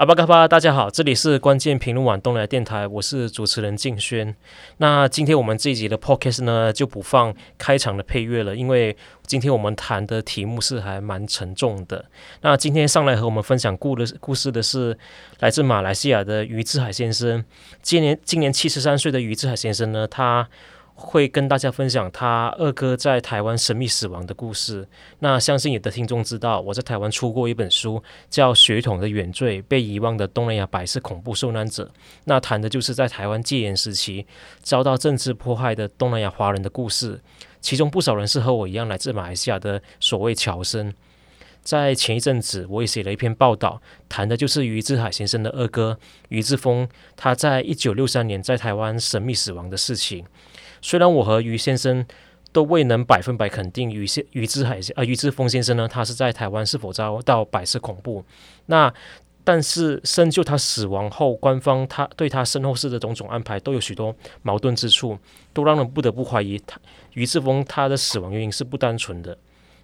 阿巴嘎巴，大家好，这里是关键评论网东南亚电台，我是主持人静轩。那今天我们这一集的 podcast 呢，就不放开场的配乐了，因为今天我们谈的题目是还蛮沉重的。那今天上来和我们分享故的故事的是来自马来西亚的余志海先生。今年今年七十三岁的余志海先生呢，他。会跟大家分享他二哥在台湾神秘死亡的故事。那相信有的听众知道，我在台湾出过一本书，叫《血统的原罪：被遗忘的东南亚白色恐怖受难者》。那谈的就是在台湾戒严时期遭到政治迫害的东南亚华人的故事。其中不少人是和我一样来自马来西亚的所谓侨生。在前一阵子，我也写了一篇报道，谈的就是余志海先生的二哥余志峰，他在一九六三年在台湾神秘死亡的事情。虽然我和于先生都未能百分百肯定于先于志海啊于志峰先生呢，他是在台湾是否遭到白色恐怖，那但是深究他死亡后，官方他对他身后事的种种安排都有许多矛盾之处，都让人不得不怀疑他于志峰他的死亡原因是不单纯的。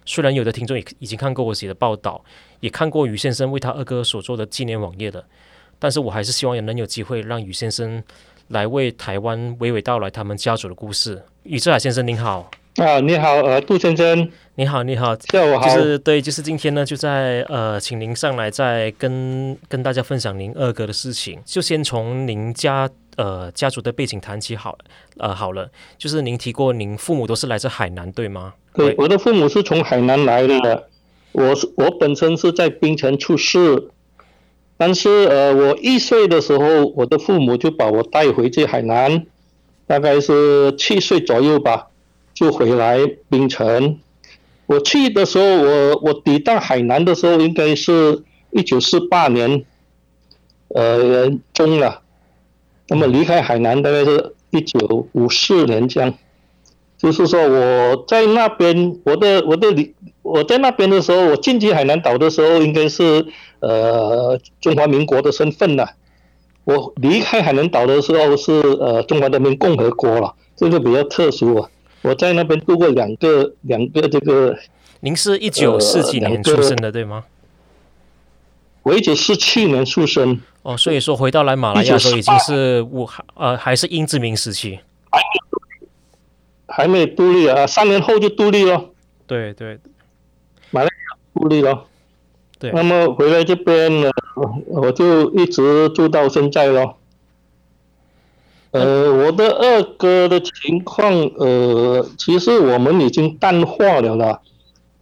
虽然有的听众也已经看过我写的报道，也看过于先生为他二哥所做的纪念网页的，但是我还是希望也能有机会让于先生。来为台湾娓娓道来他们家族的故事。宇志海先生您好。啊，你好，呃，杜先生，你好，你好，下午好。就是对，就是今天呢，就在呃，请您上来再跟跟大家分享您二哥的事情。就先从您家呃家族的背景谈起好，呃，好了，就是您提过您父母都是来自海南，对吗？对，我的父母是从海南来的，我是我本身是在槟城出世。但是呃，我一岁的时候，我的父母就把我带回去海南，大概是七岁左右吧，就回来槟城。我去的时候，我我抵达海南的时候，应该是一九四八年，呃，中了。那么离开海南大概是一九五四年这样。就是说我在那边，我的我的离我在那边的时候，我进去海南岛的时候，应该是。呃，中华民国的身份呢？我离开海南岛的时候是呃中华人民共和国了，这个比较特殊啊。我在那边度过两个两个这个。您是一九四几年出生的对吗？我一九四七年出生。哦，所以说回到来马来亚的时候已经是我呃还是英殖民时期。还没独立啊，三年后就独立了。对对。马来亚独立了。对，那么回来这边呢，我就一直住到现在咯。呃，我的二哥的情况，呃，其实我们已经淡化了啦。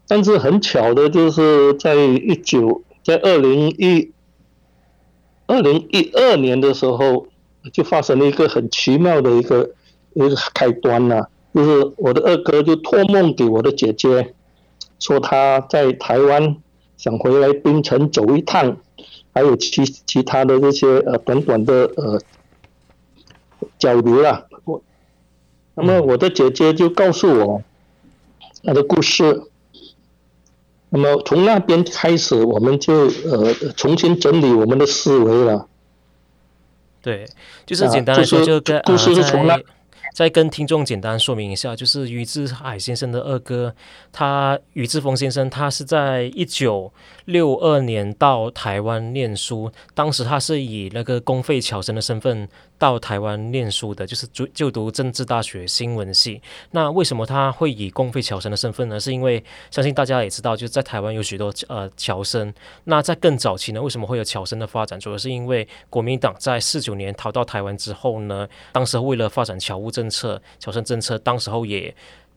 但是很巧的就是在一九，在二零一，二零一二年的时候，就发生了一个很奇妙的一个一个开端呐，就是我的二哥就托梦给我的姐姐，说他在台湾。想回来槟城走一趟，还有其其他的这些呃短短的呃交流啦。我，那么我的姐姐就告诉我她的故事。那么从那边开始，我们就呃重新整理我们的思维了。对，就是简单来说，就跟故事是从那。再跟听众简单说明一下，就是于志海先生的二哥，他于志峰先生，他是在一九六二年到台湾念书，当时他是以那个公费侨生的身份到台湾念书的，就是就就读政治大学新闻系。那为什么他会以公费侨生的身份呢？是因为相信大家也知道，就在台湾有许多呃侨生。那在更早期呢，为什么会有侨生的发展？主要是因为国民党在四九年逃到台湾之后呢，当时为了发展侨务政策、侨生政策，当时候也。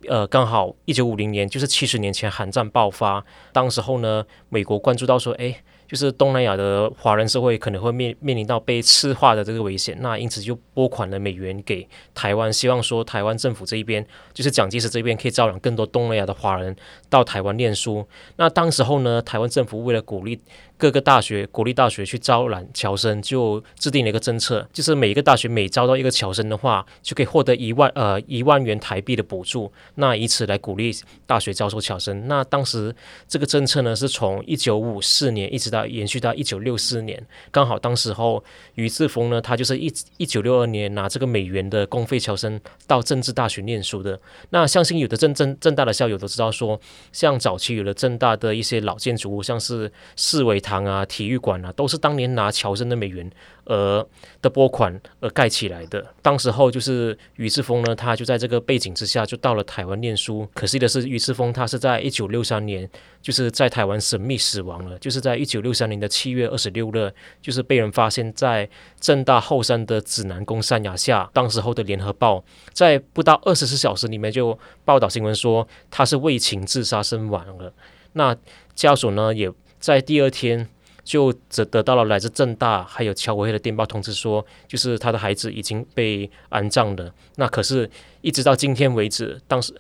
呃，刚好一九五零年，就是七十年前，韩战爆发，当时候呢，美国关注到说，哎。就是东南亚的华人社会可能会面面临到被赤化的这个危险，那因此就拨款了美元给台湾，希望说台湾政府这一边，就是蒋介石这边可以招揽更多东南亚的华人到台湾念书。那当时候呢，台湾政府为了鼓励各个大学、国立大学去招揽侨生，就制定了一个政策，就是每一个大学每招到一个侨生的话，就可以获得一万呃一万元台币的补助，那以此来鼓励大学招收侨生。那当时这个政策呢，是从一九五四年一直到。延续到一九六四年，刚好当时候余志峰呢，他就是一一九六二年拿这个美元的公费侨生到政治大学念书的。那相信有的政政政大的校友都知道说，像早期有的政大的一些老建筑物，像是四维堂啊、体育馆啊，都是当年拿侨生的美元而的拨款而盖起来的。当时候就是俞志峰呢，他就在这个背景之下就到了台湾念书。可惜的是，俞志峰他是在一九六三年就是在台湾神秘死亡了，就是在一九六三年的七月二十六日，就是被人发现在正大后山的指南宫山崖下。当时候的联合报在不到二十四小时里面就报道新闻说他是为情自杀身亡了。那家属呢，也在第二天就只得到了来自正大还有侨委会的电报通知，说就是他的孩子已经被安葬了。那可是，一直到今天为止，当时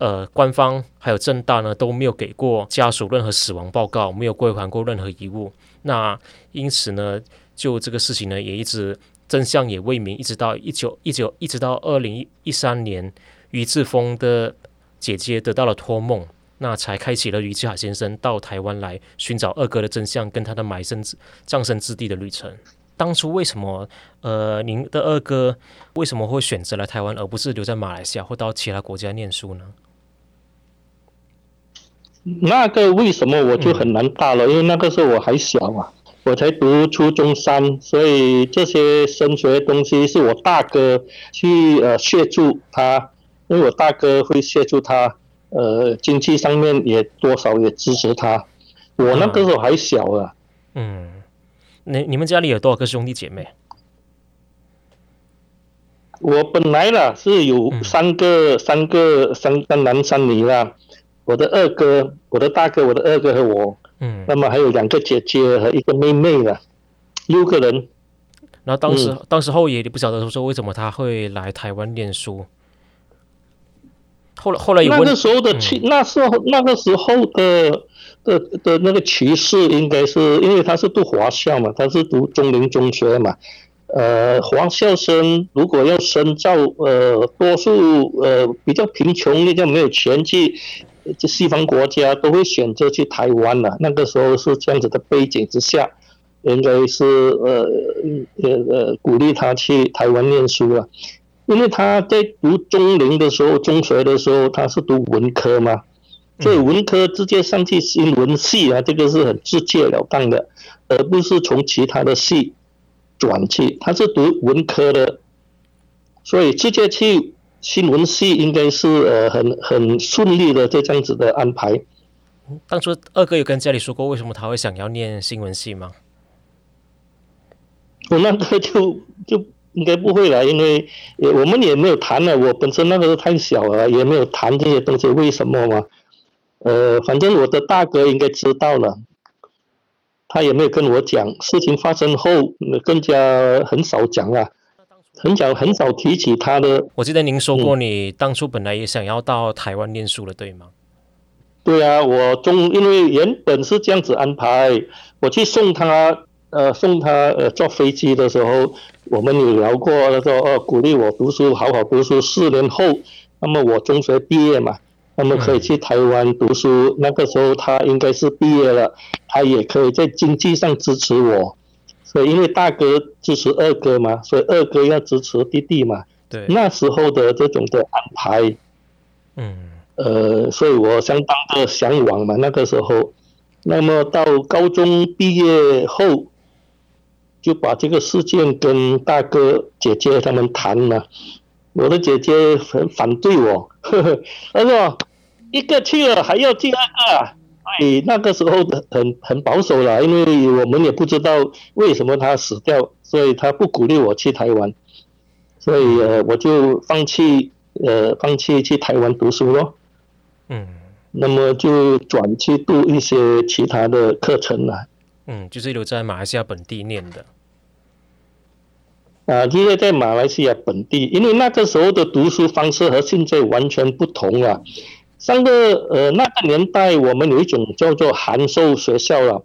呃官方还有政大呢都没有给过家属任何死亡报告，没有归还过任何遗物。那因此呢，就这个事情呢，也一直真相也未明，一直到一九一九一直到二零一三年，于志峰的姐姐得到了托梦。那才开启了于志海先生到台湾来寻找二哥的真相，跟他的埋身之葬身之地的旅程。当初为什么呃，您的二哥为什么会选择来台湾，而不是留在马来西亚或到其他国家念书呢？那个为什么我就很难答了，嗯、因为那个时候我还小啊，我才读初中三，所以这些升学东西是我大哥去呃协助他，因为我大哥会协助他。呃，经济上面也多少也支持他。我那个时候还小啊。嗯，你你们家里有多少个兄弟姐妹？我本来啦是有三个，嗯、三个三三男三女啦。我的二哥，我的大哥，我的二哥和我。嗯。那么还有两个姐姐和一个妹妹了，六个人。然后当时，嗯、当时候也不晓得说为什么他会来台湾念书。后来，后来有那个时候的趋，那时候那个时候的的的那个趋势，应该是因为他是读华校嘛，他是读中林中学嘛，呃，黄校生如果要深造，呃，多数呃比较贫穷，比较没有钱去，就西方国家都会选择去台湾了。那个时候是这样子的背景之下，应该是呃呃呃鼓励他去台湾念书了。因为他在读中龄的时候，中学的时候，他是读文科嘛，所以文科直接上去新闻系啊，这个是很直截了当的，而不是从其他的系转去。他是读文科的，所以直接去新闻系应该是呃很很顺利的这样子的安排。当初二哥有跟家里说过为什么他会想要念新闻系吗？我那个就就。应该不会了，因为我们也没有谈了。我本身那个时候太小了，也没有谈这些东西。为什么嘛？呃，反正我的大哥应该知道了，他也没有跟我讲。事情发生后，更加很少讲了，很少很少提起他的。我记得您说过，你当初本来也想要到台湾念书了，对吗？对啊，我中因为原本是这样子安排，我去送他。呃，送他呃坐飞机的时候，我们有聊过，他说哦，鼓励我读书，好好读书，四年后，那么我中学毕业嘛，那么可以去台湾读书。嗯、那个时候他应该是毕业了，他也可以在经济上支持我。所以因为大哥支持二哥嘛，所以二哥要支持弟弟嘛。对。那时候的这种的安排，嗯，呃，所以我相当的向往嘛。那个时候，那么到高中毕业后。就把这个事件跟大哥、姐姐他们谈了，我的姐姐很反对我，呵呵，他说一个去了还要第二个啊，哎，那个时候很很保守了，因为我们也不知道为什么他死掉，所以他不鼓励我去台湾，所以呃我就放弃呃放弃去台湾读书咯，嗯，那么就转去读一些其他的课程了，嗯，就是留在马来西亚本地念的。啊，因为在马来西亚本地，因为那个时候的读书方式和现在完全不同了。上个呃那个年代，我们有一种叫做函授学校了。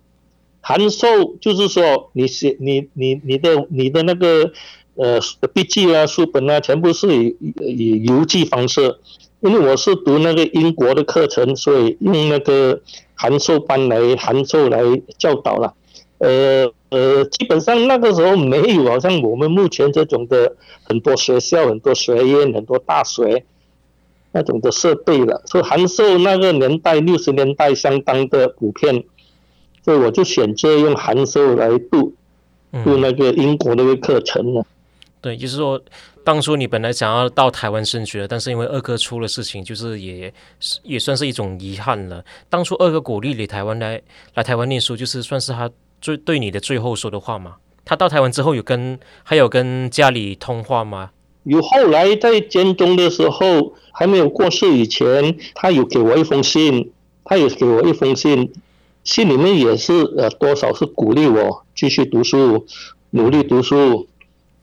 函授就是说你写你你你的你的那个呃笔记啊书本啊，全部是以以邮寄方式。因为我是读那个英国的课程，所以用那个函授班来函授来教导了。呃呃，基本上那个时候没有，好像我们目前这种的很多学校、很多学院、很多大学那种的设备了。所以函授那个年代六十年代相当的普遍，所以我就选择用函授来读读那个英国那个课程了。对，就是说，当初你本来想要到台湾升学，但是因为二哥出了事情，就是也也算是一种遗憾了。当初二哥鼓励你台湾来来台湾念书，就是算是他最对你的最后说的话吗？他到台湾之后有跟还有跟家里通话吗？有，后来在监中的时候还没有过世以前，他有给我一封信，他有给我一封信，信里面也是呃多少是鼓励我继续读书，努力读书。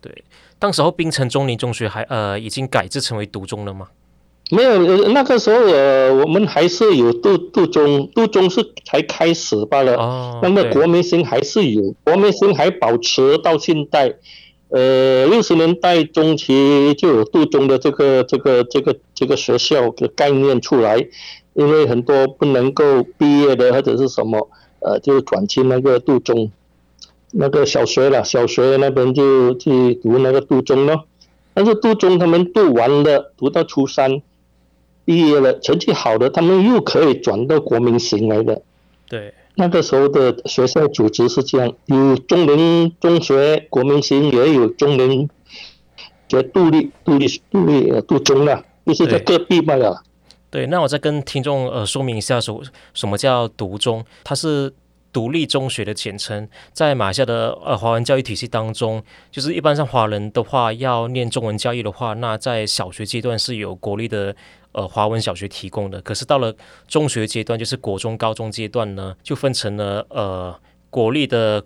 对。当时候，槟城中林中学还呃已经改制成为独中了吗？没有，那个时候呃我们还是有杜杜中，杜中是才开始罢了。哦。那么国民型还是有，国民型还保持到现在。呃，六十年代中期就有杜中的这个这个这个这个学校的概念出来，因为很多不能够毕业的或者是什么，呃，就转去那个杜中。那个小学了，小学那边就去读那个杜中了。但是杜中他们读完了，读到初三毕业了，成绩好的他们又可以转到国民型来的。对，那个时候的学校组织是这样，有中联中学国民型，也有中联学独立独立独立独中了，就是在隔壁罢了。对，那我再跟听众呃说明一下，什什么叫独中，它是。独立中学的简称，在马来西亚的呃华文教育体系当中，就是一般上华人的话要念中文教育的话，那在小学阶段是有国立的呃华文小学提供的。可是到了中学阶段，就是国中、高中阶段呢，就分成了呃国立的。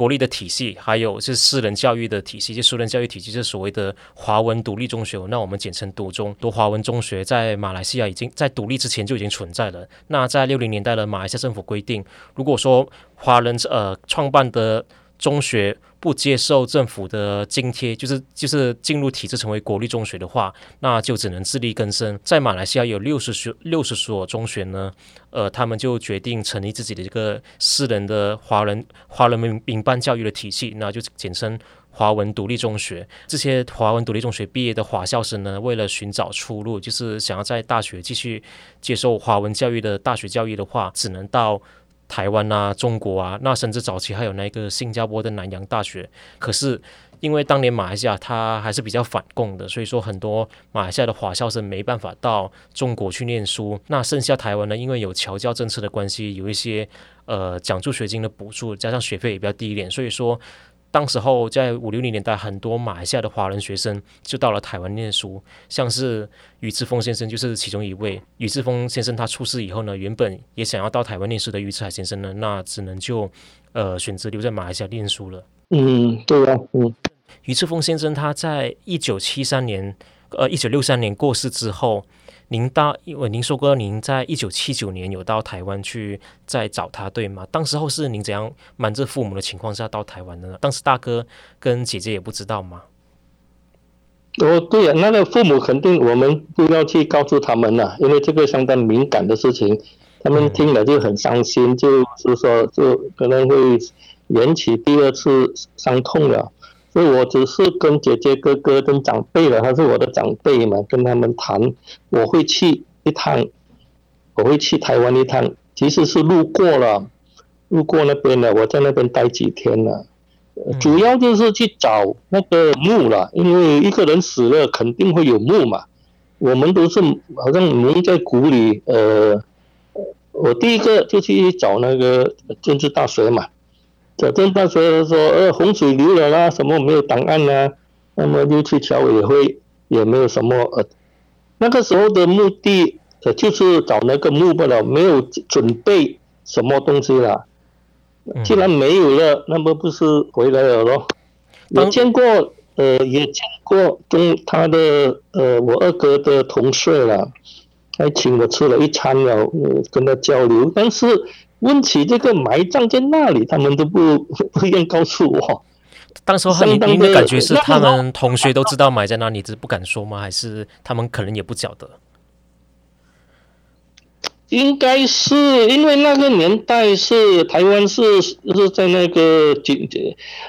国立的体系，还有是私人教育的体系，就私人教育体系是所谓的华文独立中学，那我们简称独中。读华文中学在马来西亚已经在独立之前就已经存在了。那在六零年代的马来西亚政府规定，如果说华人呃创办的中学不接受政府的津贴，就是就是进入体制成为国立中学的话，那就只能自力更生。在马来西亚有六十所六十所中学呢，呃，他们就决定成立自己的一个私人的华人华人民民办教育的体系，那就简称华文独立中学。这些华文独立中学毕业的华校生呢，为了寻找出路，就是想要在大学继续接受华文教育的大学教育的话，只能到。台湾啊，中国啊，那甚至早期还有那个新加坡的南洋大学。可是因为当年马来西亚它还是比较反共的，所以说很多马来西亚的华校生没办法到中国去念书。那剩下台湾呢，因为有侨教政策的关系，有一些呃奖助学金的补助，加上学费也比较低一点，所以说。当时候在五六零年代，很多马来西亚的华人学生就到了台湾念书，像是余志峰先生就是其中一位。余志峰先生他出事以后呢，原本也想要到台湾念书的余志海先生呢，那只能就呃选择留在马来西亚念书了。嗯，对啊，嗯。余志峰先生他在一九七三年，呃，一九六三年过世之后。您到，因为您说过，您在一九七九年有到台湾去再找他，对吗？当时候是您怎样瞒着父母的情况下到台湾的呢？当时大哥跟姐姐也不知道吗？哦，对呀，那个父母肯定我们不要去告诉他们了，因为这个相当敏感的事情，他们听了就很伤心，就是说就可能会引起第二次伤痛了。所以我只是跟姐姐、哥哥、跟长辈了，他是我的长辈嘛，跟他们谈，我会去一趟，我会去台湾一趟，其实是路过了，路过那边了，我在那边待几天了，主要就是去找那个墓了，因为一个人死了肯定会有墓嘛，我们都是好像埋在鼓里，呃，我第一个就去找那个政治大学嘛。小镇大学说，呃，洪水流了啦，什么没有档案啊？那么就去侨委会，也没有什么呃，那个时候的目的呃就是找那个墓不了，没有准备什么东西了。既然没有了，那么不是回来了咯？我见过呃，也见过跟他的呃，我二哥的同事了，还请我吃了一餐了，呃，跟他交流，但是。问起这个埋葬在那里，他们都不 不愿告诉我。当时候你你的感觉是他们同学都知道埋在哪里，只是不敢说吗？还是他们可能也不晓得？应该是因为那个年代是台湾是是在那个戒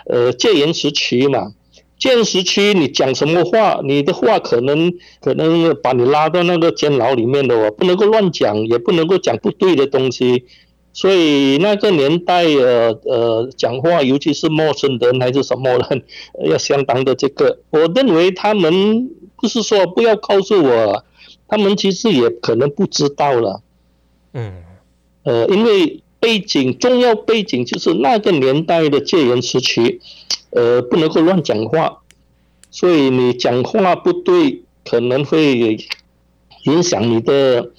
呃戒严时期嘛，戒严时期你讲什么话，你的话可能可能把你拉到那个监牢里面的哦，不能够乱讲，也不能够讲不对的东西。所以那个年代呃呃讲话，尤其是陌生人还是什么人，要相当的这个。我认为他们不是说不要告诉我，他们其实也可能不知道了。嗯，呃，因为背景重要背景就是那个年代的戒严时期，呃，不能够乱讲话，所以你讲话不对，可能会影响你的。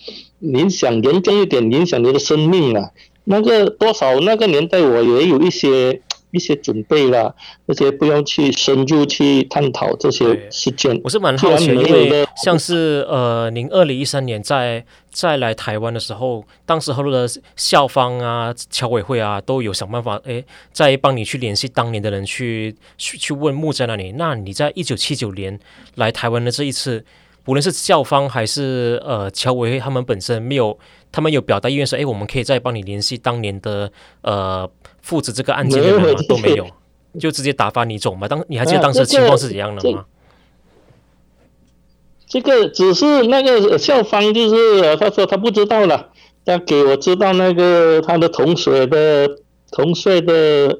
影响严重一点，影响你的生命了。那个多少那个年代，我也有一些一些准备了，而且不要去深入去探讨这些事件。我是蛮好奇，因为像是呃，您二零一三年在再来台湾的时候，当时候的校方啊、侨委会啊，都有想办法哎，再帮你去联系当年的人去去去问墓在哪里。那你在一九七九年来台湾的这一次。无论是校方还是呃侨委会，他们本身没有，他们有表达意愿说，哎，我们可以再帮你联系当年的呃父子这个案件的人吗？都没有，就直接打发你走嘛。当你还记得当时情况是怎样的吗？这个只是那个校方就是他说他不知道了，他给我知道那个他的同学的同学的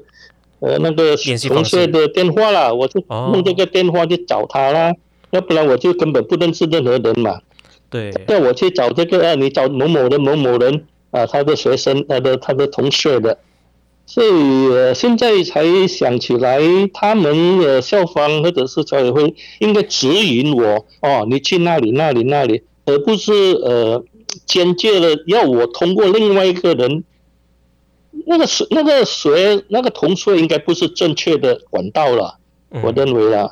呃那个同学的电话了，我就用这个电话去找他了。要不然我就根本不认识任何人嘛。对。要我去找这个啊，你找某某的某某人啊，他的学生，他的他的同事的。所以呃，现在才想起来，他们的校方或者是侨委会应该指引我哦，你去那里那里那里，而不是呃间接的要我通过另外一个人。那个学那个学那个同学应该不是正确的管道了，我认为啊。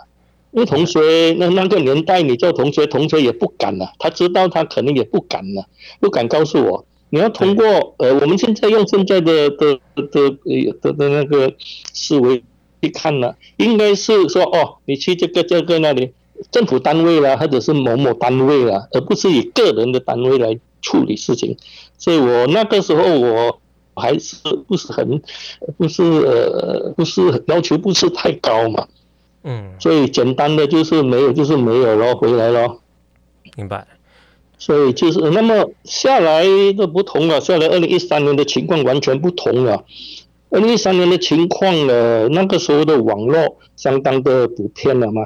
因为同学那那个年代，你叫同学，同学也不敢了。他知道他肯定也不敢了，不敢告诉我。你要通过呃，我们现在用现在的的的的的的那个思维去看呢，应该是说哦，你去这个这个那里政府单位啦，或者是某某单位啦，而不是以个人的单位来处理事情。所以我那个时候我还是不是很不是呃不是要求不是太高嘛。嗯，所以简单的就是没有，就是没有了，回来了。明白。所以就是那么下来就不同了，下来二零一三年的情况完全不同了。二零一三年的情况呢，那个时候的网络相当的普遍了嘛，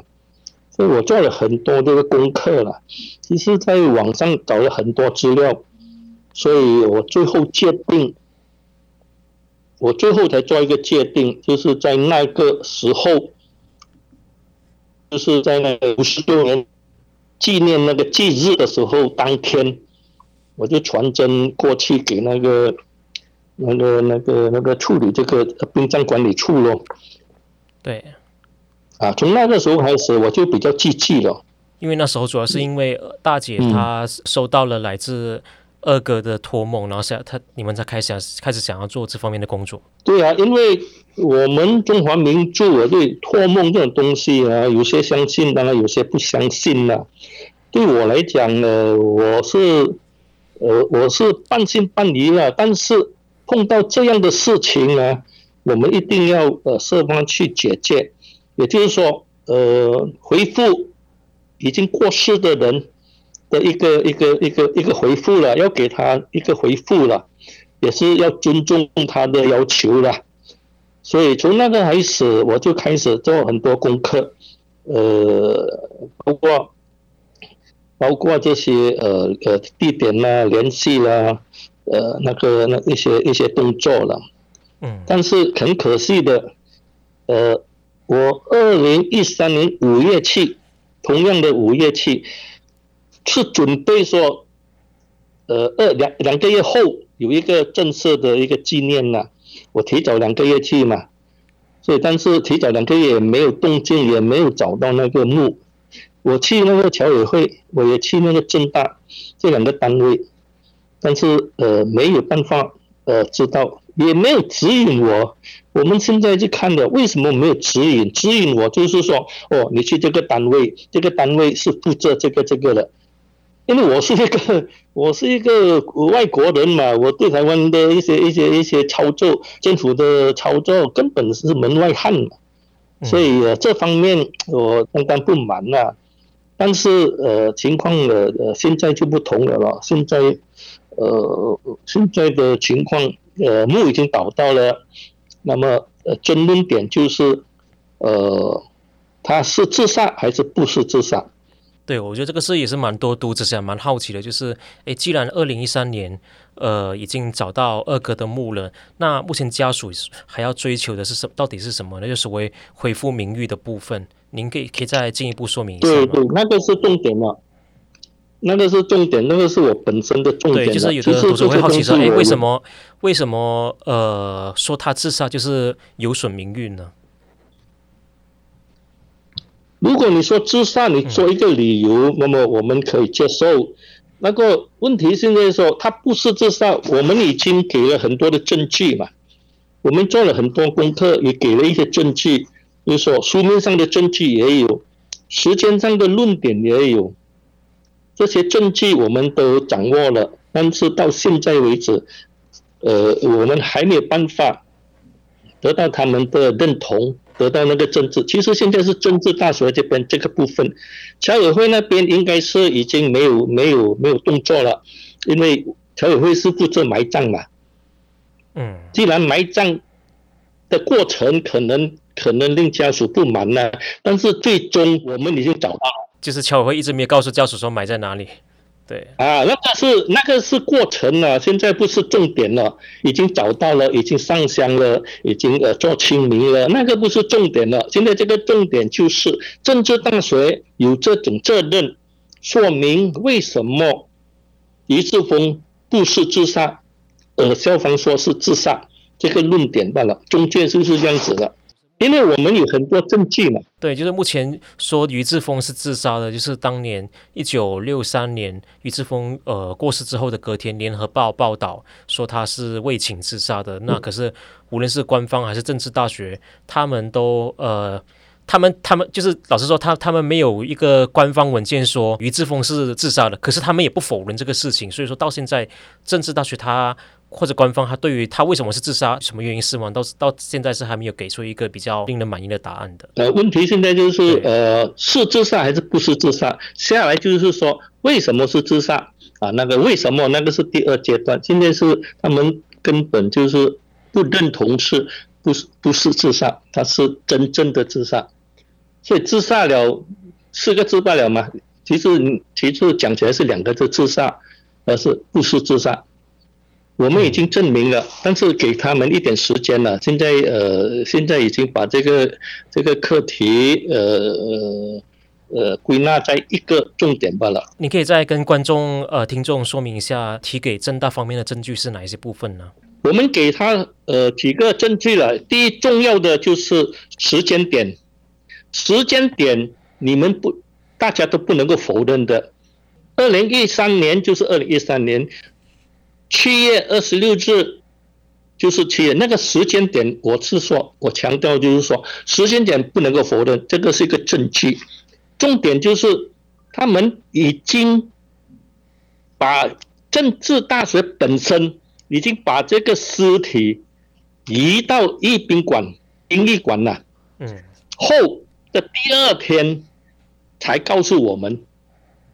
所以我做了很多这个功课了，其实在网上找了很多资料，所以我最后界定。我最后才做一个界定，就是在那个时候，就是在那个五十周年纪念那个忌日的时候，当天我就传真过去给那个、那个、那个、那个处理这个殡葬管理处咯。对，啊，从那个时候开始我就比较积极了，因为那时候主要是因为大姐她收到了来自。二哥的托梦，然后想他你们才开始开始想要做这方面的工作。对啊，因为我们中华民族对托梦这种东西啊，有些相信，当然有些不相信了。对我来讲呢，我是呃我是半信半疑了。但是碰到这样的事情呢，我们一定要呃设法去解决。也就是说，呃，回复已经过世的人。的一个一个一个一个回复了，要给他一个回复了，也是要尊重他的要求了。所以从那个开始，我就开始做很多功课，呃，包括包括这些呃呃地点啦、联系啦，呃那个那一些一些动作了。嗯。但是很可惜的，呃，我二零一三年五月去，同样的五月去。是准备说，呃，二两两个月后有一个正式的一个纪念呢，我提早两个月去嘛，所以但是提早两个月没有动静，也没有找到那个墓。我去那个侨委会，我也去那个政大这两个单位，但是呃没有办法呃知道，也没有指引我。我们现在去看的，为什么没有指引？指引我就是说，哦，你去这个单位，这个单位是负责这个这个的。因为我是一个 我是一个外国人嘛，我对台湾的一些一些一些操作，政府的操作根本是门外汉嘛，所以呃这方面我相当不满呐。但是呃情况呃呃现在就不同了了，现在呃现在的情况呃墓已经找到了，那么呃争论点就是呃他是自杀还是不是自杀？对，我觉得这个事也是蛮多读者想蛮好奇的，就是诶，既然二零一三年呃已经找到二哥的墓了，那目前家属还要追求的是什到底是什么呢？就所谓恢复名誉的部分，您可以可以再进一步说明一下吗？对对，那个是重点了。那个是重点，那个是我本身的重点。对，就是有的读者会好奇说，哎，为什么为什么呃说他自杀就是有损名誉呢？如果你说自杀，你做一个理由，嗯、那么我们可以接受。那个问题现在说他不是自杀，我们已经给了很多的证据嘛，我们做了很多功课，也给了一些证据，就是说书面上的证据也有，时间上的论点也有。这些证据我们都掌握了，但是到现在为止，呃，我们还没有办法得到他们的认同，得到那个政治。其实现在是政治大学这边这个部分，侨委会那边应该是已经没有没有没有动作了，因为侨委会是负责埋葬嘛。嗯。既然埋葬的过程可能可能令家属不满了，但是最终我们已经找到了。就是侨委会一直没有告诉家属说埋在哪里，对啊，那个是那个是过程了，现在不是重点了，已经找到了，已经上香了，已经呃做清明了，那个不是重点了。现在这个重点就是政治大学有这种责任，说明为什么于志峰不是自杀，呃，消防说是自杀，这个论点罢了，中间就是这样子的。因为我们有很多证据嘛，对，就是目前说于志峰是自杀的，就是当年一九六三年于志峰呃过世之后的隔天，联合报报道说他是为情自杀的。那可是无论是官方还是政治大学，他们都呃，他们他们就是老实说，他他们没有一个官方文件说于志峰是自杀的，可是他们也不否认这个事情。所以说到现在，政治大学他。或者官方他对于他为什么是自杀，什么原因死亡，到到现在是还没有给出一个比较令人满意的答案的。呃，问题现在就是呃，是自杀还是不是自杀？下来就是说为什么是自杀啊？那个为什么那个是第二阶段？现在是他们根本就是不认同是不是不是自杀，他是真正的自杀，所以自杀了四个字罢了嘛。其实其实讲起来是两个字自杀，而是不是自杀。我们已经证明了，但是给他们一点时间了。现在呃，现在已经把这个这个课题呃呃呃归纳在一个重点罢了。你可以再跟观众呃听众说明一下，提给正大方面的证据是哪一些部分呢？我们给他呃几个证据了。第一重要的就是时间点，时间点你们不大家都不能够否认的。二零一三年就是二零一三年。七月二十六日就是七月那个时间点，我是说，我强调就是说，时间点不能够否认，这个是一个证据。重点就是他们已经把政治大学本身已经把这个尸体移到仪宾馆、殡仪馆了。嗯。后的第二天才告诉我们，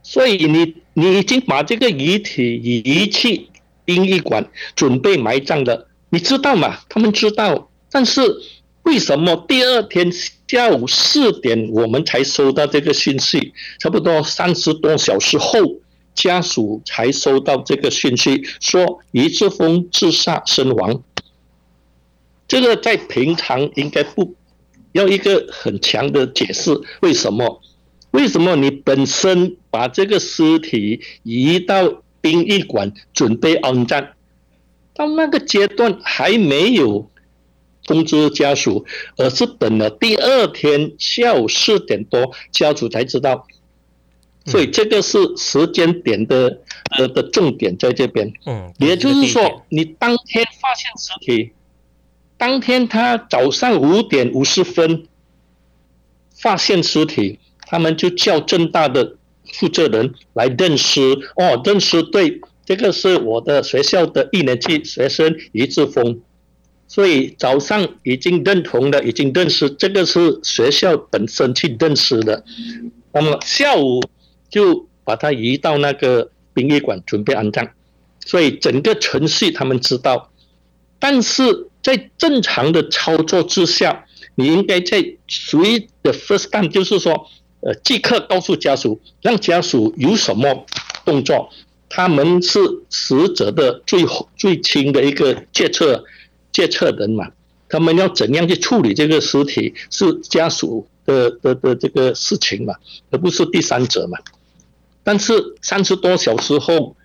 所以你你已经把这个遗体遗弃。殡仪馆准备埋葬的，你知道吗？他们知道，但是为什么第二天下午四点我们才收到这个信息？差不多三十多小时后，家属才收到这个信息，说余志峰自杀身亡。这个在平常应该不要一个很强的解释，为什么？为什么你本身把这个尸体移到？殡仪馆准备安葬，到那个阶段还没有通知家属，而是等了第二天下午四点多，家属才知道。所以这个是时间点的呃的重点在这边。嗯，也就是说，你当天发现尸体，当天他早上五点五十分发现尸体，他们就叫正大的。负责人来认尸。哦，认尸对，这个是我的学校的一年级学生余志峰，所以早上已经认同了，已经认尸，这个是学校本身去认尸的，那么下午就把他移到那个殡仪馆准备安葬，所以整个程序他们知道，但是在正常的操作之下，你应该在属于的 first time，就是说，呃，即刻告诉家属，让家属有什么动作，他们是死者的最最亲的一个决策决策人嘛，他们要怎样去处理这个尸体，是家属的的的这个事情嘛，而不是第三者嘛。但是三十多小时后，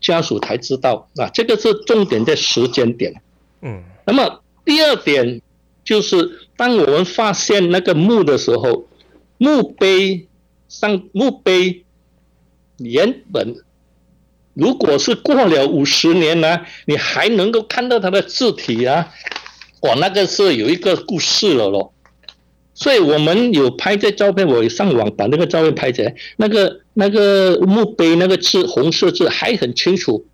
家属才知道啊，这个是重点的时间点。嗯，那么第二点就是，当我们发现那个墓的时候，墓碑上墓碑原本如果是过了五十年呢，你还能够看到它的字体啊，我，那个是有一个故事了咯。所以我们有拍这照片，我上网把那个照片拍起来，那个那个墓碑那个字红色字还很清楚。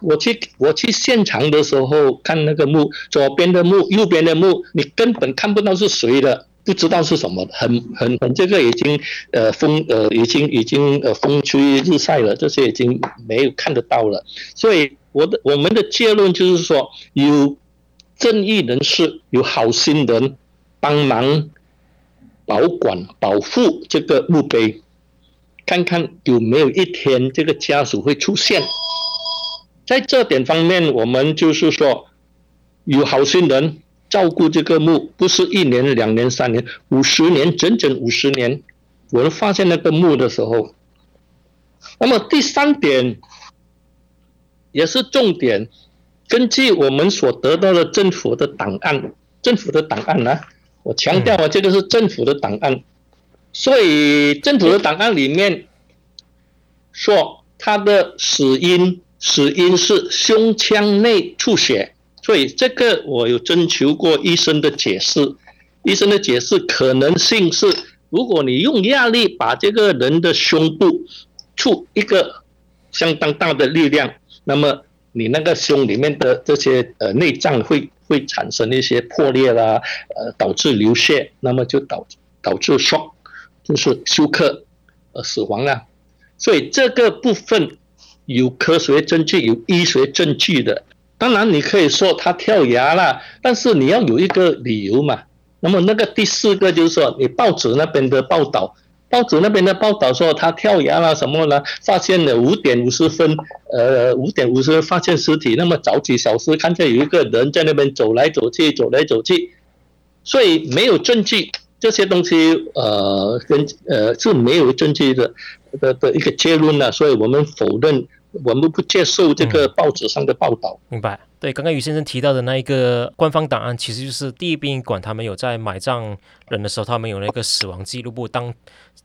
我去我去现场的时候看那个墓，左边的墓，右边的墓，你根本看不到是谁的，不知道是什么，很很很这个已经呃风呃已经已经呃风吹日晒了，这些已经没有看得到了。所以我的我们的结论就是说，有正义人士，有好心人。帮忙保管、保护这个墓碑，看看有没有一天这个家属会出现。在这点方面，我们就是说，有好心人照顾这个墓，不是一年、两年、三年、五十年，整整五十年。我们发现那个墓的时候，那么第三点也是重点，根据我们所得到的政府的档案，政府的档案呢？我强调啊，这个是政府的档案，所以政府的档案里面说他的死因死因是胸腔内出血，所以这个我有征求过医生的解释，医生的解释可能性是，如果你用压力把这个人的胸部出一个相当大的力量，那么你那个胸里面的这些呃内脏会。会产生一些破裂啦，呃，导致流血，那么就导导致 shock，就是休克，呃，死亡了。所以这个部分有科学证据，有医学证据的。当然你可以说他跳崖了，但是你要有一个理由嘛。那么那个第四个就是说，你报纸那边的报道。报纸那边的报道说他跳崖了什么呢？发现了五点五十分，呃，五点五十分发现尸体。那么早几小时看见有一个人在那边走来走去，走来走去，所以没有证据，这些东西呃跟呃是没有证据的的的一个结论呢。所以我们否认，我们不接受这个报纸上的报道。嗯，明白。对，刚刚于先生提到的那一个官方档案，其实就是第一殡仪馆他们有在埋葬人的时候，他们有那个死亡记录簿，当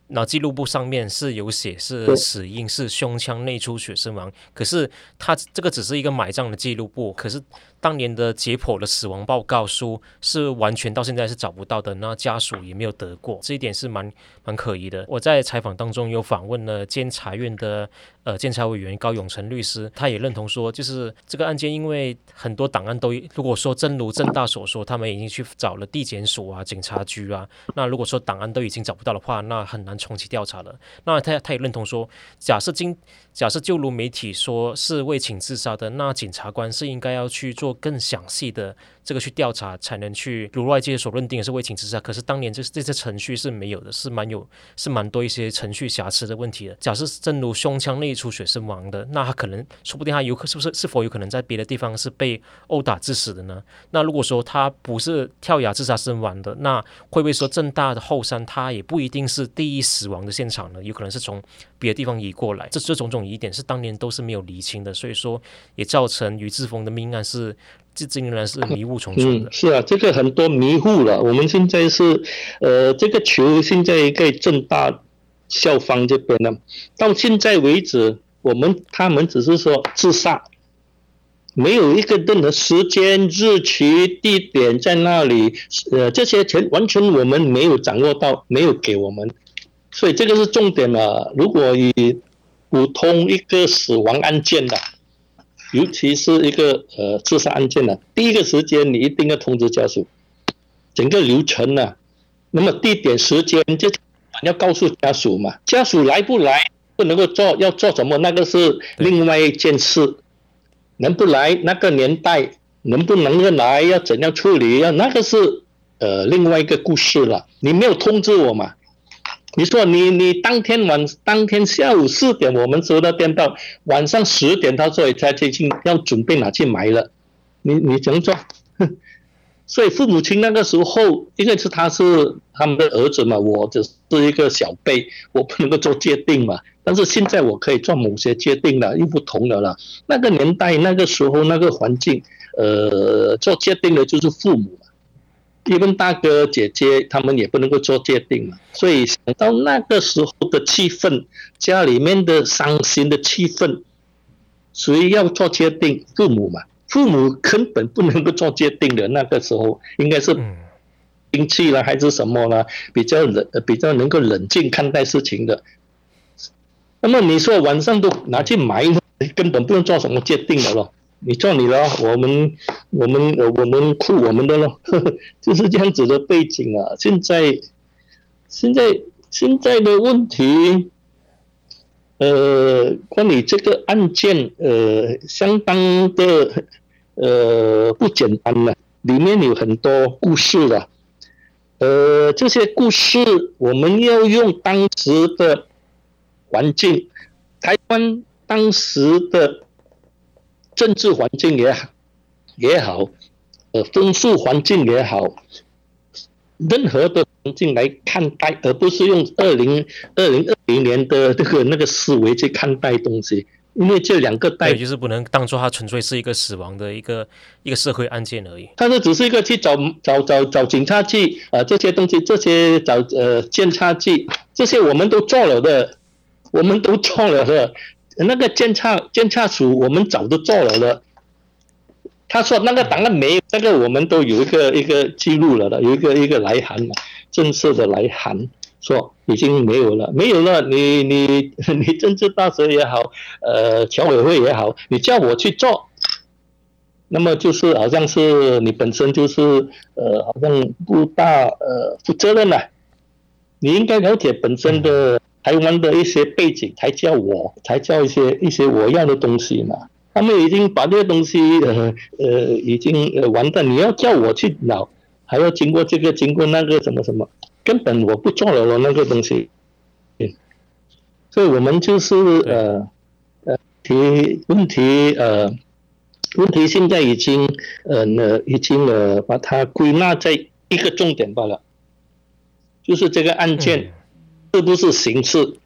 那记录簿上面是有写是死因是胸腔内出血身亡，可是他这个只是一个埋葬的记录簿，可是。当年的解剖的死亡报告书是完全到现在是找不到的，那家属也没有得过，这一点是蛮蛮可疑的。我在采访当中有访问了监察院的呃监察委员高永成律师，他也认同说，就是这个案件因为很多档案都如果说真如正大所说，他们已经去找了地检署啊、警察局啊，那如果说档案都已经找不到的话，那很难重启调查了。那他他也认同说，假设经假设就如媒体说是为请自杀的，那检察官是应该要去做。更详细的这个去调查，才能去如外界所认定是为请自杀。可是当年这这些程序是没有的，是蛮有是蛮多一些程序瑕疵的问题的。假设正如胸腔内出血身亡的，那他可能说不定他有可是不是是否有可能在别的地方是被殴打致死的呢？那如果说他不是跳崖自杀身亡的，那会不会说正大的后山他也不一定是第一死亡的现场呢？有可能是从别的地方移过来。这这种种疑点是当年都是没有厘清的，所以说也造成于志峰的命案是。这这仍然是迷雾重重的。嗯，是啊，这个很多迷雾了。我们现在是，呃，这个球现在在正大校方这边呢。到现在为止，我们他们只是说自杀，没有一个任何时间、日期、地点在那里，呃，这些全完全我们没有掌握到，没有给我们，所以这个是重点了。如果以普通一个死亡案件的。尤其是一个呃自杀案件的，第一个时间你一定要通知家属，整个流程呢，那么地点时间就要告诉家属嘛，家属来不来不能够做，要做什么那个是另外一件事，能不来那个年代能不能来，要怎样处理，要那个是呃另外一个故事了。你没有通知我嘛？你说你你当天晚当天下午四点我们收到电报，晚上十点他说他最近要准备拿去买了，你你怎么做？所以父母亲那个时候，因为是他是他们的儿子嘛，我只是一个小辈，我不能够做决定嘛。但是现在我可以做某些决定了，又不同的了。那个年代、那个时候、那个环境，呃，做决定的就是父母嘛，因为大哥姐姐他们也不能够做决定嘛。所以想到那个时候的气氛，家里面的伤心的气氛，谁要做决定？父母嘛。父母根本不能够做决定的，那个时候应该是兵器了还是什么了，比较冷，比较能够冷静看待事情的。那么你说晚上都拿去埋，根本不用做什么决定的咯，你做你的，我们我们我们哭我们的咯，就是这样子的背景啊。现在现在现在的问题。呃，关于这个案件，呃，相当的呃不简单了，里面有很多故事了，呃，这些故事我们要用当时的环境，台湾当时的政治环境也好，也好，呃，风俗环境也好。任何的环境来看待，而不是用二零二零二零年的这个那个思维去看待东西，因为这两个代就是不能当做它纯粹是一个死亡的一个一个社会案件而已。他是只是一个去找找找找警察去啊、呃、这些东西，这些找呃监察去，这些我们都做了的，我们都做了的，那个监察监察署我们早都做了的。他说那个档案没有，那个我们都有一个一个记录了的，有一个一个来函嘛，正式的来函，说已经没有了，没有了。你你 你政治大学也好，呃，侨委会也好，你叫我去做，那么就是好像是你本身就是呃，好像不大呃负责任了。你应该了解本身的台湾的一些背景，才叫我，才叫一些一些我要的东西嘛。他们已经把这些东西呃呃已经呃完蛋，你要叫我去搞，还要经过这个经过那个什么什么，根本我不做了了那个东西。所以我们就是呃呃提问题呃问题现在已经呃呢已经呃把它归纳在一个重点罢了，就是这个案件是不是刑事，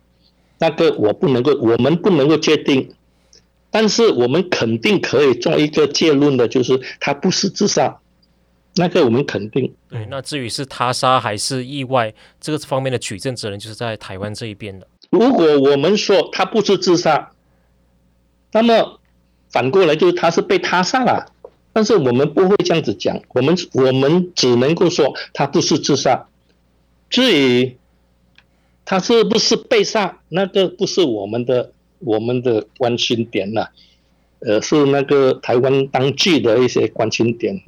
那个我不能够，我们不能够确定。但是我们肯定可以做一个结论的，就是他不是自杀，那个我们肯定。对，那至于是他杀还是意外，这个方面的举证责任就是在台湾这一边的。如果我们说他不是自杀，那么反过来就是他是被他杀了。但是我们不会这样子讲，我们我们只能够说他不是自杀。至于他是不是被杀，那个不是我们的。我们的关心点了、啊，呃，是那个台湾当局的一些关心点，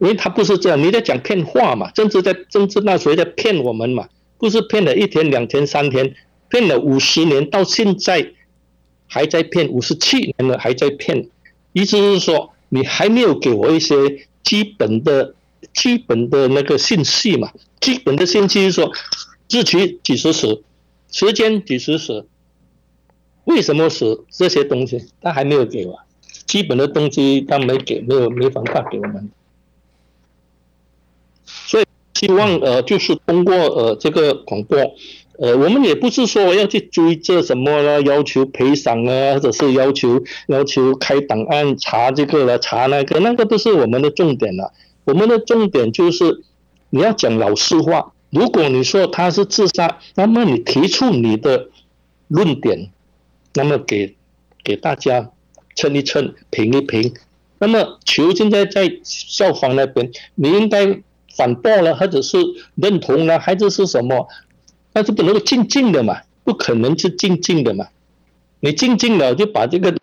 因为他不是这样，你在讲骗话嘛，政治在政治那谁在骗我们嘛，不是骗了一天两天三天，骗了五十年到现在还在骗，五十七年了还在骗，意思是说你还没有给我一些基本的基本的那个信息嘛，基本的信息是说日期几时死。时间几时死？为什么死？这些东西他还没有给我，基本的东西他没给，没有没办法给我们。希望呃，就是通过呃这个广播，呃，我们也不是说要去追责什么了，要求赔偿啊，或者是要求要求开档案查这个了，查那个，那个不是我们的重点了。我们的重点就是你要讲老实话。如果你说他是自杀，那么你提出你的论点，那么给给大家称一称、评一评。那么求现在在校方那边，你应该反驳了，或者是认同了，还是是什么？那是不能够静静的嘛，不可能是静静的嘛。你静静了，就把这个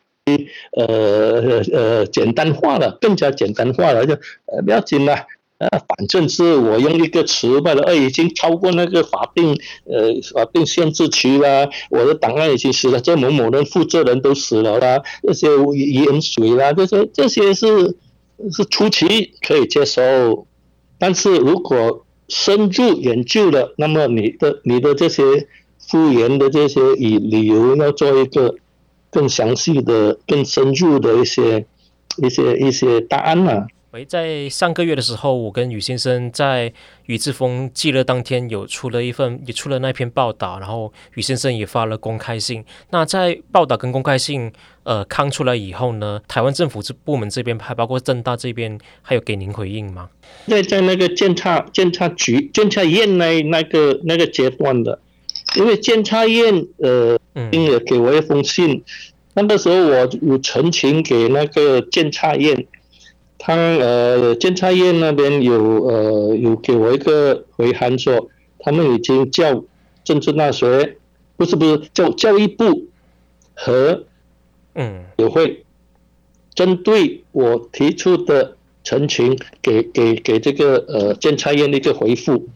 呃呃简单化了，更加简单化了，就呃不要紧了。啊，反正是我用一个词罢了，呃，已经超过那个法定呃法定限制期了，我的档案已经死了，这某某人负责人都死了啦，这些盐水啦，这些这些是是初期可以接受，但是如果深入研究了，那么你的你的这些复原的这些以理由要做一个更详细的、更深入的一些一些一些答案呢、喂，在上个月的时候，我跟宇先生在宇志峰记乐当天有出了一份，也出了那篇报道，然后宇先生也发了公开信。那在报道跟公开信呃刊出来以后呢，台湾政府这部门这边，还包括正大这边，还有给您回应吗？在在那个监察监察局监察院那那个那个阶段的，因为监察院呃，嗯也给我一封信，那个时候我有陈情给那个监察院。他呃，监察院那边有呃有给我一个回函说，他们已经叫政治大学，不是不是叫教育部和嗯。也会针对我提出的陈情给给给这个呃监察院的一个回复，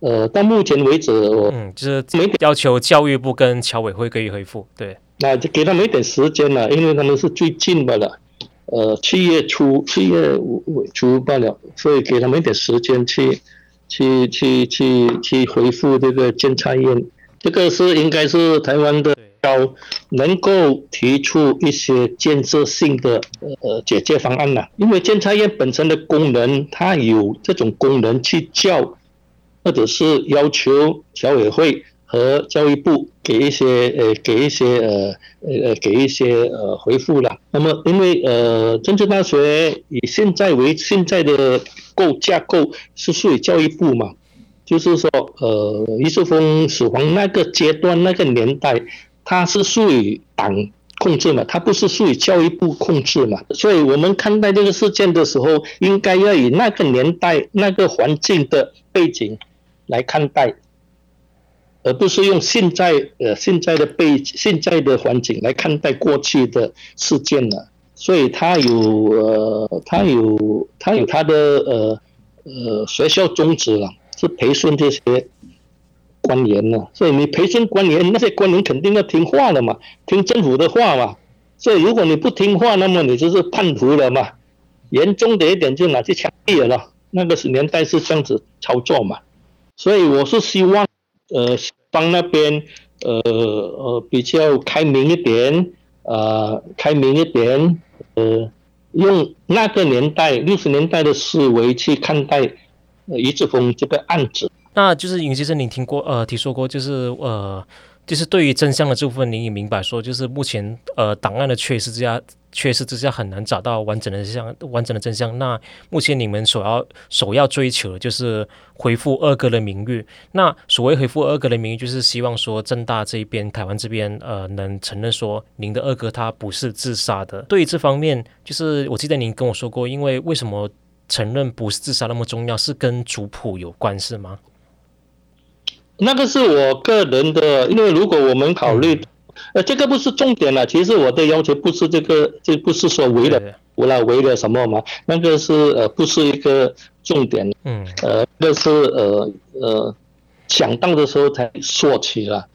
呃到目前为止我嗯就是没要求教育部跟侨委会给予回复，对，那就给他们一点时间了，因为他们是最近的了。呃，七月初，七月尾初罢了，所以给他们一点时间去，去，去，去，去回复这个监察院。这个是应该是台湾的高能够提出一些建设性的呃解决方案了，因为监察院本身的功能，它有这种功能去叫，或者是要求侨委会。和教育部给一些呃给一些呃呃给一些呃回复了。那么因为呃政治大学以现在为现在的构架构是属于教育部嘛，就是说呃宇智峰死亡那个阶段那个年代，它是属于党控制嘛，它不是属于教育部控制嘛。所以我们看待这个事件的时候，应该要以那个年代那个环境的背景来看待。而不是用现在呃现在的背现在的环境来看待过去的事件了，所以他有呃他有他有他的呃呃学校宗旨了，是培训这些官员了，所以你培训官员，那些官员肯定要听话的嘛，听政府的话嘛，所以如果你不听话，那么你就是叛徒了嘛，严重的一点就拿去枪毙了，那个年代是这样子操作嘛，所以我是希望。呃，方那边，呃呃，比较开明一点，呃，开明一点，呃，用那个年代六十年代的思维去看待宇智峰这个案子。那就是尹先生，你听过呃，听说过，就是呃。就是对于真相的这部分，您也明白说，就是目前呃档案的缺失之下，缺失之下很难找到完整的真相，完整的真相。那目前你们所要首要追求的就是恢复二哥的名誉。那所谓恢复二哥的名誉，就是希望说正大这一边、台湾这边呃能承认说您的二哥他不是自杀的。对于这方面，就是我记得您跟我说过，因为为什么承认不是自杀那么重要，是跟族谱有关是吗？那个是我个人的，因为如果我们考虑，呃，这个不是重点了。其实我的要求不是这个，这不是说为了，为了为了什么嘛？那个是呃，不是一个重点。嗯。呃，那是呃呃，想到的时候才说起了，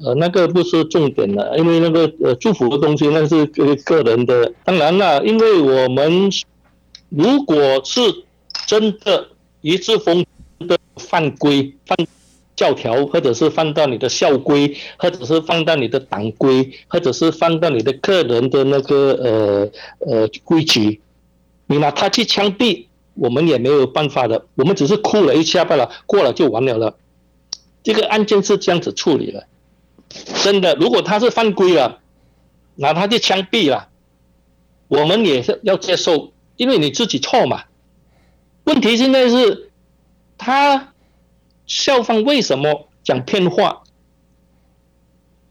呃，那个不是重点了，因为那个呃，祝福的东西那是个个人的。当然了，因为我们如果是真的一次风的犯规犯。教条，或者是放到你的校规，或者是放到你的党规，或者是放到你的个人的那个呃呃规矩，你拿他去枪毙，我们也没有办法的，我们只是哭了一下罢了，过了就完了了。这个案件是这样子处理的，真的，如果他是犯规了，拿他去枪毙了，我们也是要接受，因为你自己错嘛。问题现在是，他。校方为什么讲骗话？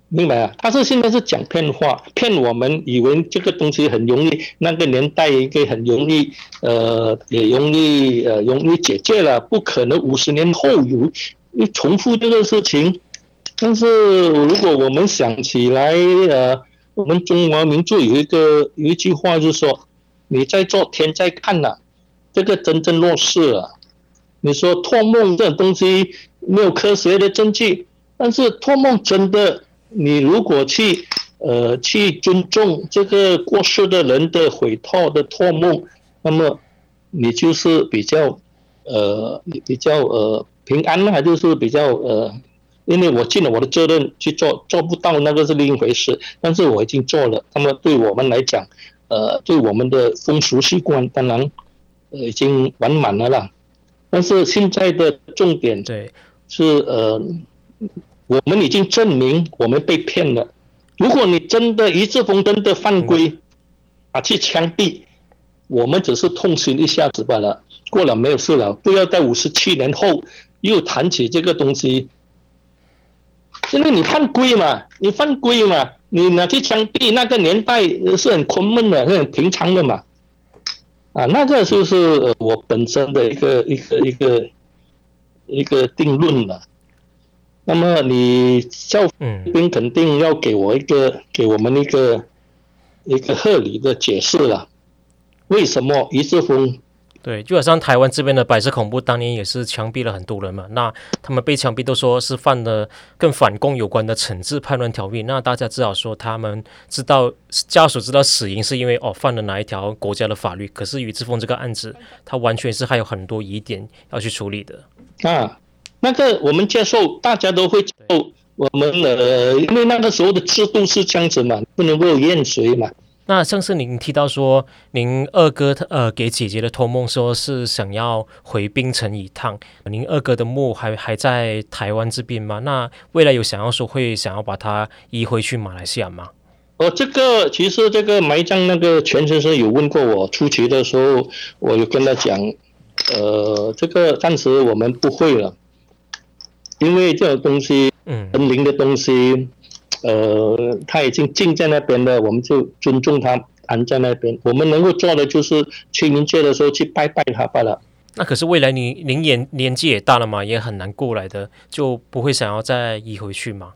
明白啊？他是现在是讲骗话，骗我们以为这个东西很容易，那个年代应该很容易，呃，也容易呃容易解决了，不可能五十年后有重复这个事情。但是如果我们想起来，呃，我们中华民族有一个有一句话就是说，你在做天在看呐、这个真正落实了。你说托梦这种东西没有科学的证据，但是托梦真的，你如果去呃去尊重这个过世的人的悔托的托梦，那么你就是比较呃比较呃平安还，就是比较呃，因为我尽了我的责任去做，做不到那个是另一回事，但是我已经做了，那么对我们来讲，呃，对我们的风俗习惯，当然呃已经完满了啦。但是现在的重点对是呃，我们已经证明我们被骗了。如果你真的一志峰真的犯规，啊去枪毙，我们只是痛心一下子罢了，过了没有事了。不要在五十七年后又谈起这个东西。因为你犯规嘛，你犯规嘛，你拿去枪毙，那个年代是很困闷的，是很平常的嘛。啊，那个就是我本身的一个一个一个一个定论了。那么你教兵肯定要给我一个给我们一个一个合理的解释了。为什么于志峰？对，就好像台湾这边的白色恐怖，当年也是枪毙了很多人嘛。那他们被枪毙都说是犯了跟反共有关的惩治叛乱条例。那大家至少说他们知道家属知道死因是因为哦犯了哪一条国家的法律。可是于志峰这个案子，他完全是还有很多疑点要去处理的。啊，那个我们接受，大家都会接受。我们呃，因为那个时候的制度是这样子嘛，不能够验谁嘛。那上次您提到说，您二哥他呃给姐姐的托梦，说是想要回槟城一趟。您二哥的墓还还在台湾这边吗？那未来有想要说会想要把它移回去马来西亚吗？哦，这个其实这个埋葬那个全先生有问过我，初期的时候我有跟他讲，呃，这个暂时我们不会了，因为这个东西，嗯，神灵的东西。呃，他已经静在那边了，我们就尊重他安在那边。我们能够做的就是清明节的时候去拜拜他罢了。那可是未来您您年年纪也大了嘛，也很难过来的，就不会想要再移回去嘛？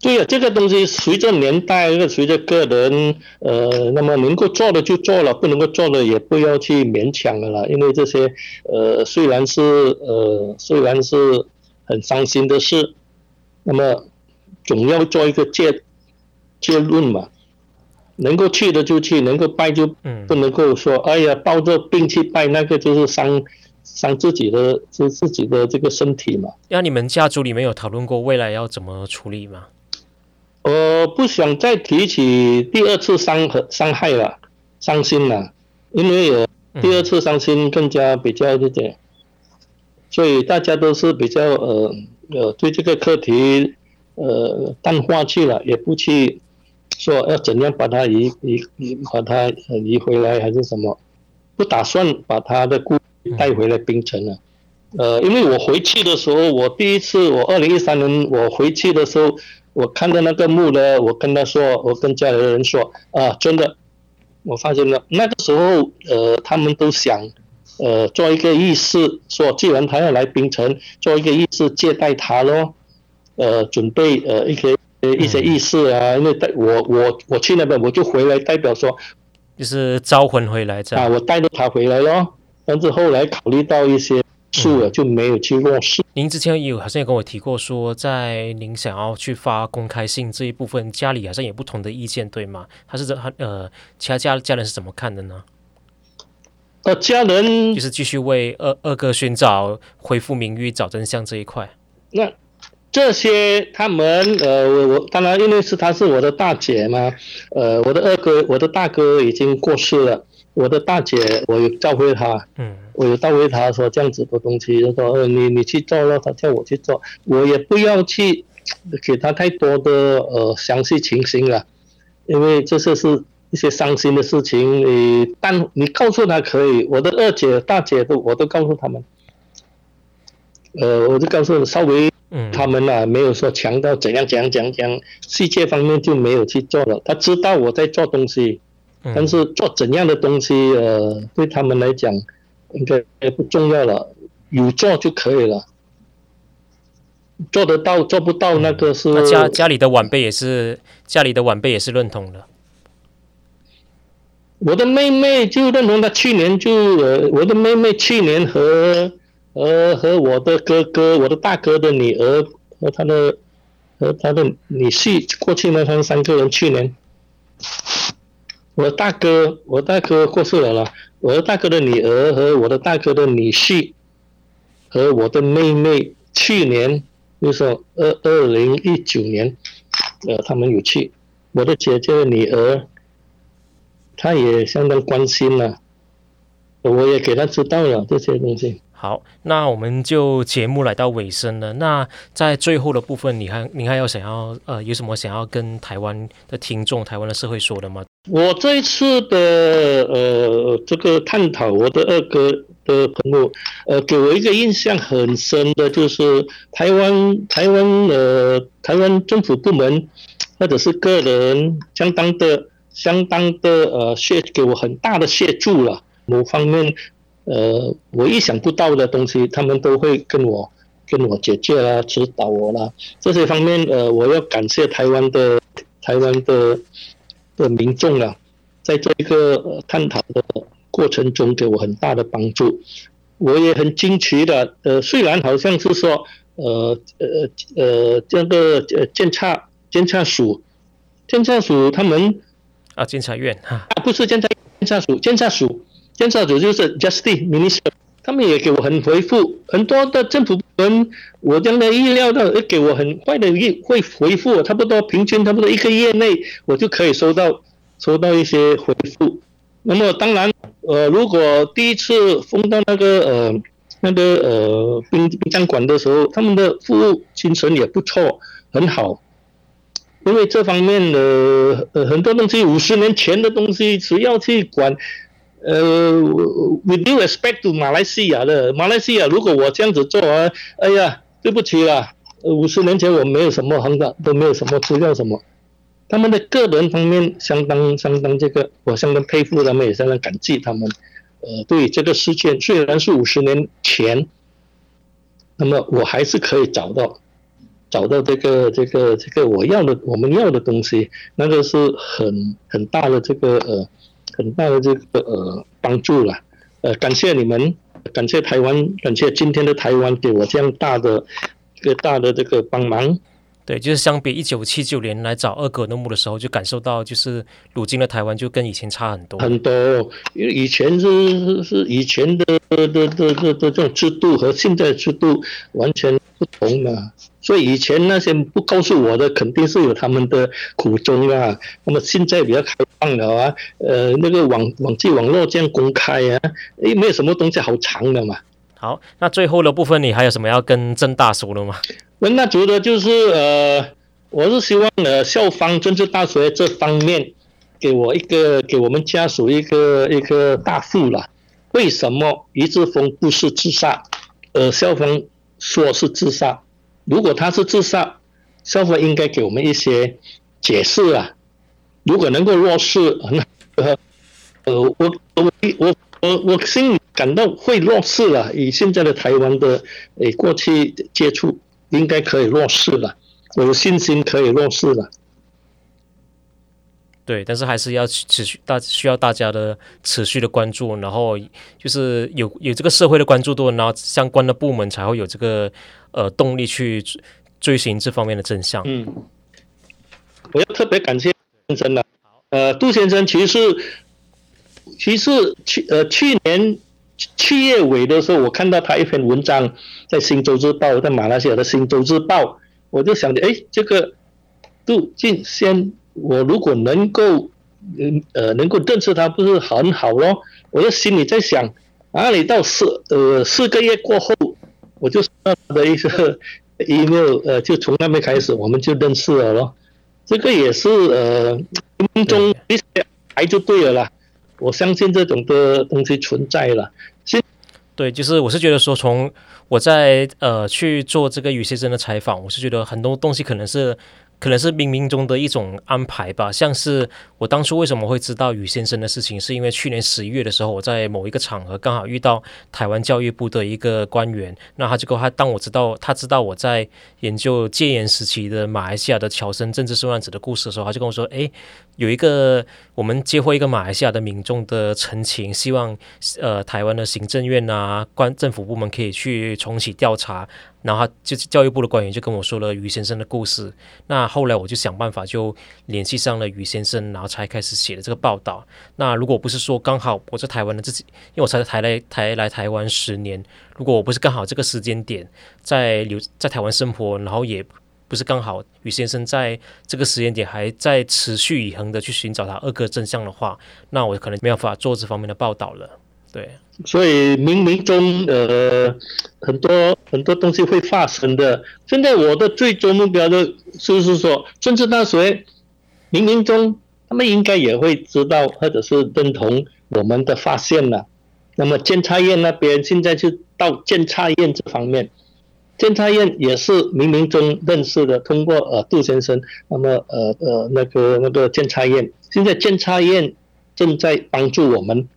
对呀，这个东西随着年代，随着个人，呃，那么能够做的就做了，不能够做的也不要去勉强了啦。因为这些，呃，虽然是呃，虽然是很伤心的事，那么。总要做一个结结论嘛，能够去的就去，能够拜就，不能够说，哎呀，抱着病去拜，那个就是伤伤自己的，是自己的这个身体嘛。那你们家族里面有讨论过未来要怎么处理吗？呃，不想再提起第二次伤和伤害了，伤心了，因为有第二次伤心更加比较这点，所以大家都是比较呃呃对这个课题。呃，淡化去了，也不去说要怎样把它移移移，把它移回来还是什么，不打算把他的故带回来冰城了。呃，因为我回去的时候，我第一次，我二零一三年我回去的时候，我看到那个墓呢，我跟他说，我跟家里的人说，啊，真的，我发现了，那个时候，呃，他们都想，呃，做一个仪式，说既然他要来冰城，做一个仪式接待他咯。呃，准备呃一些一些仪式啊，因为带我我我去那边，我就回来代表说，就是招魂回来这样啊，我带着他回来咯。但是后来考虑到一些数了，就没有去落实。您之前有好像也跟我提过说，在您想要去发公开信这一部分，家里好像有不同的意见，对吗？他是他呃，其他家家人是怎么看的呢？呃，家人就是继续为二二哥寻找恢复名誉、找真相这一块。那。这些他们呃，我我当然因为是他是我的大姐嘛，呃，我的二哥我的大哥已经过世了，我的大姐我有教会他，嗯，我有教会他说这样子的东西，就说呃你你去做了，他叫我去做，我也不要去给他太多的呃详细情形了，因为这些是一些伤心的事情，你但你告诉他可以，我的二姐大姐都我都告诉他们，呃，我就告诉稍微。嗯，他们呢、啊、没有说强调怎样怎样怎样讲，细节方面就没有去做了。他知道我在做东西，但是做怎样的东西，呃，对他们来讲应该也不重要了，有做就可以了。做得到做不到那个是。那家家里的晚辈也是，家里的晚辈也是认同的。我的妹妹就认同她去年就呃，我的妹妹去年和和和我的哥哥，我的大哥的女儿和他的和他的女婿过去呢，他们三个人去年。我大哥，我大哥过世了啦。我的大哥的女儿和我的大哥的女婿，和我的妹妹，去年就是说二二零一九年，呃，他们有去。我的姐姐的女儿，她也相当关心了，我也给她知道了这些东西。好，那我们就节目来到尾声了。那在最后的部分，你还你还有想要呃有什么想要跟台湾的听众、台湾的社会说的吗？我这一次的呃这个探讨，我的二哥的朋友呃给我一个印象很深的，就是台湾台湾呃台湾政府部门或者是个人相当的相当的呃谢给我很大的协助了，某方面。呃，我意想不到的东西，他们都会跟我跟我解决啦，指导我啦。这些方面，呃，我要感谢台湾的台湾的的民众啊，在这个探讨的过程中给我很大的帮助。我也很惊奇的，呃，虽然好像是说，呃呃呃，这个呃监察监察署监察署他们啊，监察院哈，啊，不是监察监察署监察署。监察组就是 Justice Minister，他们也给我很回复，很多的政府部门，我将来意料到，也给我很快的一会回复，差不多平均差不多一个月内，我就可以收到收到一些回复。那么当然，呃，如果第一次封到那个呃那个呃殡殡葬馆的时候，他们的服务精神也不错，很好，因为这方面的呃很多东西五十年前的东西，只要去管。呃，with due respect to 马来西亚的马来西亚，如果我这样子做啊，哎呀，对不起啦，五十年前我没有什么很大，都没有什么资料什么，他们的个人方面相当相当这个，我相当佩服他们，也相当感激他们。呃，对这个事件，虽然是五十年前，那么我还是可以找到找到这个这个这个我要的我们要的东西，那个是很很大的这个呃。很大的这个呃帮助了，呃，感谢你们，感谢台湾，感谢今天的台湾给我这样大的一个大的这个帮忙。对，就是相比一九七九年来找二哥诺木的时候，就感受到就是如今的台湾就跟以前差很多。很多，因为以前是是以前的的的的的这种制度和现在的制度完全不同的。所以以前那些不告诉我的，肯定是有他们的苦衷啊。那么现在比较开放了啊，呃，那个网网际网络这样公开啊，诶，没有什么东西好藏的嘛。好，那最后的部分，你还有什么要跟郑大说的吗？那觉得就是呃，我是希望呃，校方政治大学这方面给我一个给我们家属一个一个答复了。为什么余志峰不是自杀？呃，校方说是自杀。如果他是自杀，社会应该给我们一些解释啊。如果能够落实，呃，呃，我我我我我心里感到会落实了。以现在的台湾的诶过去接触，应该可以落实了。我有信心可以落实了。对，但是还是要持续大需要大家的持续的关注，然后就是有有这个社会的关注度，然后相关的部门才会有这个。呃，动力去追寻这方面的真相。嗯，我要特别感谢先生了。呃，杜先生其实其实去呃去年七月尾的时候，我看到他一篇文章在《新洲日报》，在马来西亚的《新洲日报》，我就想着，哎，这个杜敬先，我如果能够呃能够认识他，不是很好咯？我就心里在想，啊，你到四呃四个月过后。我就收到他的一个 email，呃，就从那边开始，我们就认识了咯。这个也是呃，心中一些爱就对了啦。我相信这种的东西存在了。对，就是我是觉得说，从我在呃去做这个余先生的采访，我是觉得很多东西可能是可能是冥冥中的一种安排吧。像是我当初为什么会知道雨先生的事情，是因为去年十一月的时候，我在某一个场合刚好遇到台湾教育部的一个官员，那他就跟他当我知道他知道我在研究戒严时期的马来西亚的侨生政治受难者的故事的时候，他就跟我说：“诶，有一个我们接获一个马来西亚的民众的陈情，希望呃台湾的行政院啊、官政府部门可以去重启调查。”然后就是教育部的官员就跟我说了于先生的故事。那后来我就想办法就联系上了于先生，然后才开始写了这个报道。那如果不是说刚好我在台湾的自己，因为我才台来台来台湾十年，如果我不是刚好这个时间点在留在台湾生活，然后也不是刚好于先生在这个时间点还在持续以恒的去寻找他二哥真相的话，那我可能没有办法做这方面的报道了。对，所以冥冥中呃很多很多东西会发生的。现在我的最终目标的就是说，政治大学冥冥中他们应该也会知道或者是认同我们的发现了。那么监察院那边现在就到监察院这方面，监察院也是冥冥中认识的，通过呃杜先生，那么呃呃那个那个监察院，现在监察院正在帮助我们。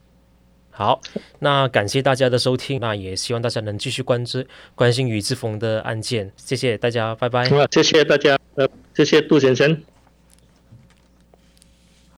好，那感谢大家的收听，那也希望大家能继续关注关心宇志峰的案件，谢谢大家，拜拜。谢谢大家，呃，谢谢杜先生。